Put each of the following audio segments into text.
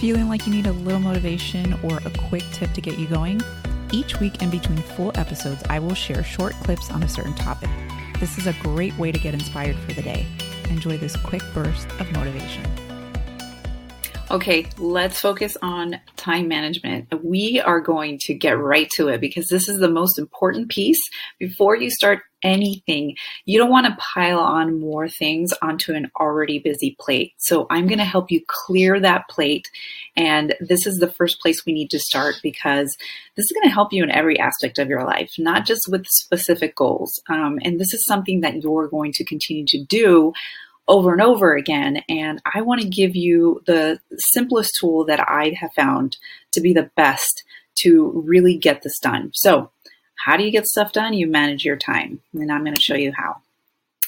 Feeling like you need a little motivation or a quick tip to get you going? Each week in between full episodes, I will share short clips on a certain topic. This is a great way to get inspired for the day. Enjoy this quick burst of motivation. Okay, let's focus on time management. We are going to get right to it because this is the most important piece before you start anything. You don't want to pile on more things onto an already busy plate. So I'm going to help you clear that plate. And this is the first place we need to start because this is going to help you in every aspect of your life, not just with specific goals. Um, and this is something that you're going to continue to do over and over again. And I want to give you the simplest tool that I have found to be the best to really get this done. So, how do you get stuff done? You manage your time. And I'm going to show you how.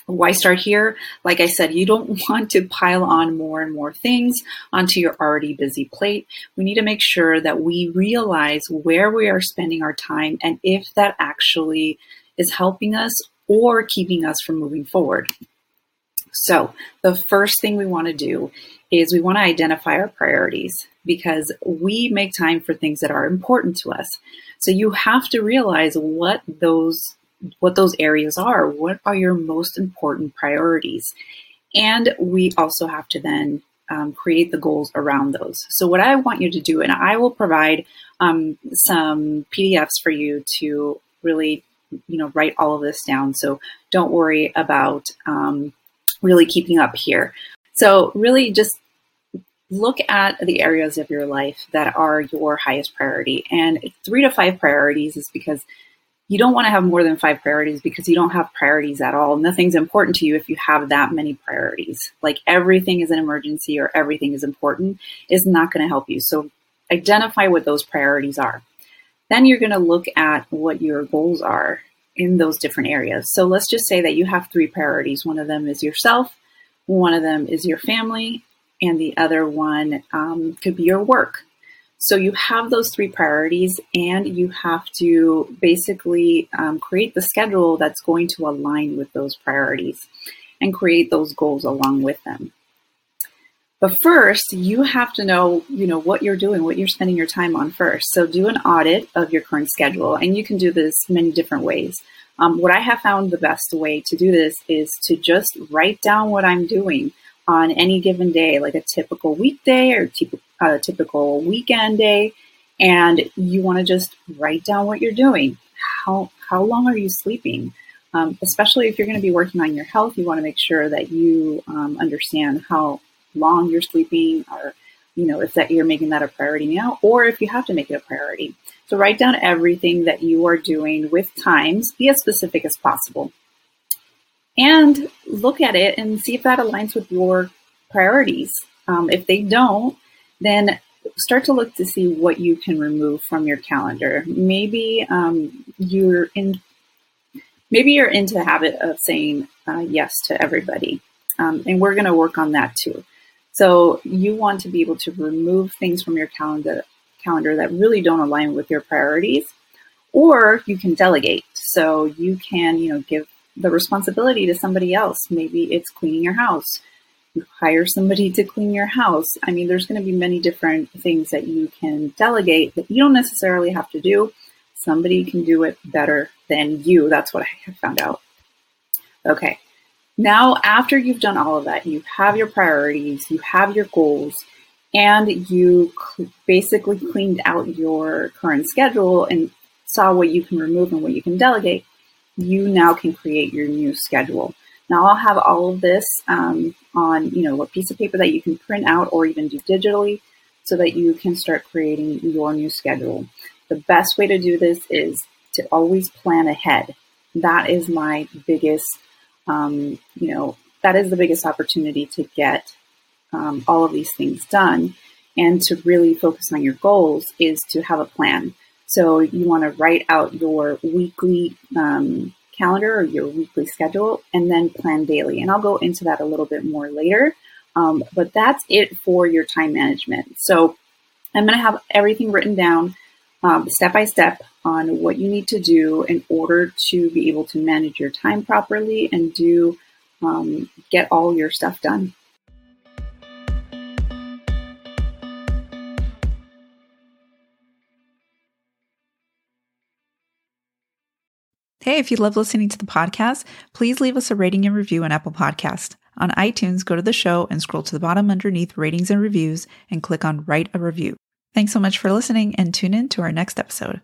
Why start here? Like I said, you don't want to pile on more and more things onto your already busy plate. We need to make sure that we realize where we are spending our time and if that actually is helping us or keeping us from moving forward. So, the first thing we want to do is we want to identify our priorities because we make time for things that are important to us. So, you have to realize what those what those areas are. What are your most important priorities? And we also have to then um, create the goals around those. So, what I want you to do, and I will provide um, some PDFs for you to really, you know, write all of this down. So, don't worry about um, really keeping up here. So, really just look at the areas of your life that are your highest priority. And three to five priorities is because you don't want to have more than five priorities because you don't have priorities at all. Nothing's important to you if you have that many priorities. Like everything is an emergency or everything is important is not going to help you. So identify what those priorities are. Then you're going to look at what your goals are in those different areas. So let's just say that you have three priorities. One of them is yourself, one of them is your family, and the other one um, could be your work. So you have those three priorities, and you have to basically um, create the schedule that's going to align with those priorities and create those goals along with them. But first, you have to know, you know, what you're doing, what you're spending your time on first. So do an audit of your current schedule, and you can do this many different ways. Um, what I have found the best way to do this is to just write down what I'm doing on any given day, like a typical weekday or a typical weekend day, and you want to just write down what you're doing. How how long are you sleeping? Um, especially if you're going to be working on your health, you want to make sure that you um, understand how long you're sleeping or you know if that you're making that a priority now or if you have to make it a priority. So write down everything that you are doing with times be as specific as possible. And look at it and see if that aligns with your priorities. Um, if they don't then start to look to see what you can remove from your calendar. Maybe um, you're in maybe you're into the habit of saying uh, yes to everybody. Um, and we're going to work on that too so you want to be able to remove things from your calendar calendar that really don't align with your priorities, or you can delegate. So you can, you know, give the responsibility to somebody else. Maybe it's cleaning your house. You hire somebody to clean your house. I mean, there's going to be many different things that you can delegate that you don't necessarily have to do. Somebody can do it better than you. That's what I have found out. Okay. Now, after you've done all of that, you have your priorities, you have your goals, and you cl- basically cleaned out your current schedule and saw what you can remove and what you can delegate, you now can create your new schedule. Now I'll have all of this um, on, you know, a piece of paper that you can print out or even do digitally so that you can start creating your new schedule. The best way to do this is to always plan ahead. That is my biggest um, you know, that is the biggest opportunity to get um, all of these things done and to really focus on your goals is to have a plan. So you want to write out your weekly um, calendar or your weekly schedule and then plan daily. And I'll go into that a little bit more later. Um, but that's it for your time management. So I'm going to have everything written down um, step by step on what you need to do in order to be able to manage your time properly and do um, get all your stuff done. Hey, if you love listening to the podcast, please leave us a rating and review on Apple Podcast. On iTunes, go to the show and scroll to the bottom underneath ratings and reviews and click on write a review. Thanks so much for listening and tune in to our next episode.